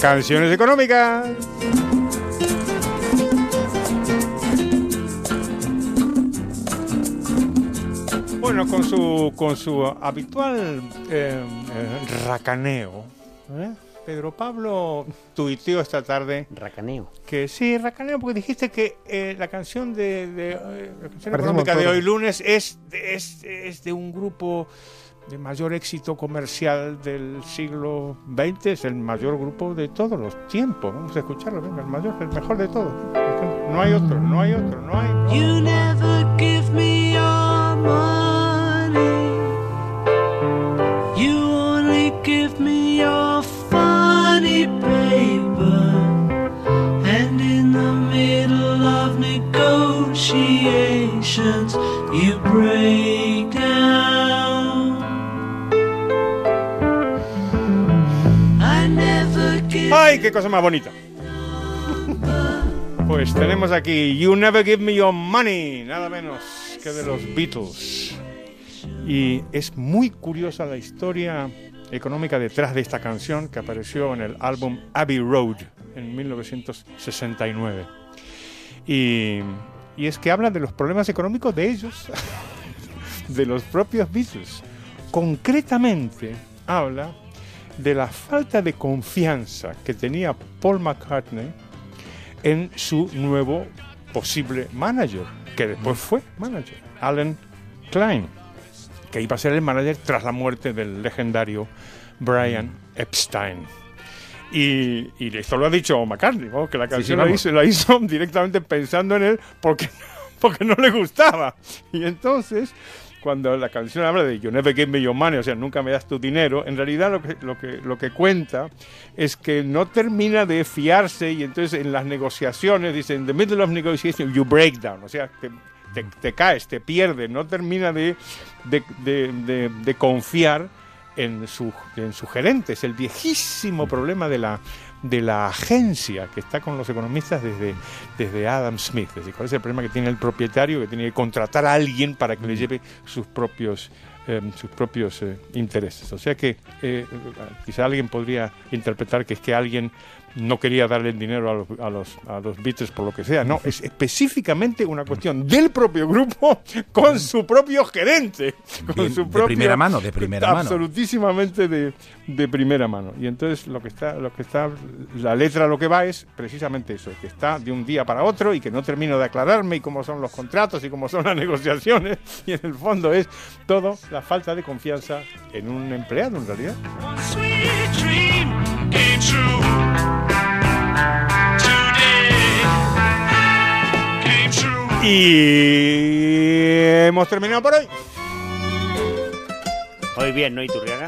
Canciones económicas. Bueno, con su, con su habitual eh, eh, racaneo, ¿eh? Pedro Pablo tuiteó esta tarde Racaneo. que sí, racaneo, porque dijiste que eh, la canción de, de, eh, la canción económica de hoy lunes es, es, es de un grupo de mayor éxito comercial del siglo XX, es el mayor grupo de todos los tiempos. Vamos a escucharlo, venga, el mayor, el mejor de todos. No hay otro, no hay otro, no hay. You never give me your money. You only give me your funny paper. And in the middle of negotiations, you break ¡Ay, qué cosa más bonita! Pues tenemos aquí You Never Give Me Your Money, nada menos que de los Beatles. Y es muy curiosa la historia económica detrás de esta canción que apareció en el álbum Abbey Road en 1969. Y, y es que habla de los problemas económicos de ellos, de los propios Beatles. Concretamente habla de la falta de confianza que tenía Paul McCartney en su nuevo posible manager, que después fue manager, Alan Klein, que iba a ser el manager tras la muerte del legendario Brian Epstein. Y, y esto lo ha dicho McCartney, ¿no? que la canción la, hizo, la hizo directamente pensando en él porque, porque no le gustaba. Y entonces, cuando la canción habla de You never give me your money, o sea, nunca me das tu dinero, en realidad lo que, lo que, lo que cuenta es que no termina de fiarse y entonces en las negociaciones, dice, in the middle of negotiation, you break down, o sea, te, caes, te pierdes, no termina de, de, de- confiar en su, en su gerente. Es el viejísimo problema de la, de la agencia que está con los economistas desde, desde Adam Smith. Es decir, cuál es el problema que tiene el propietario que tiene que contratar a alguien para que le lleve sus propios eh, sus propios eh, intereses. O sea que eh, quizá alguien podría interpretar que es que alguien no quería darle el dinero a los, a los, a los Beatles por lo que sea. No, es específicamente una cuestión del propio grupo con su propio gerente. Con Bien, su de primera mano, de primera mano. Absolutísimamente de, de primera mano. Y entonces lo que está, lo que está, la letra lo que va es precisamente eso, que está de un día para otro y que no termino de aclararme y cómo son los contratos y cómo son las negociaciones. Y en el fondo es todo la falta de confianza en un empleado en realidad. Y hemos terminado por hoy. Hoy bien, ¿no, Iturriaga?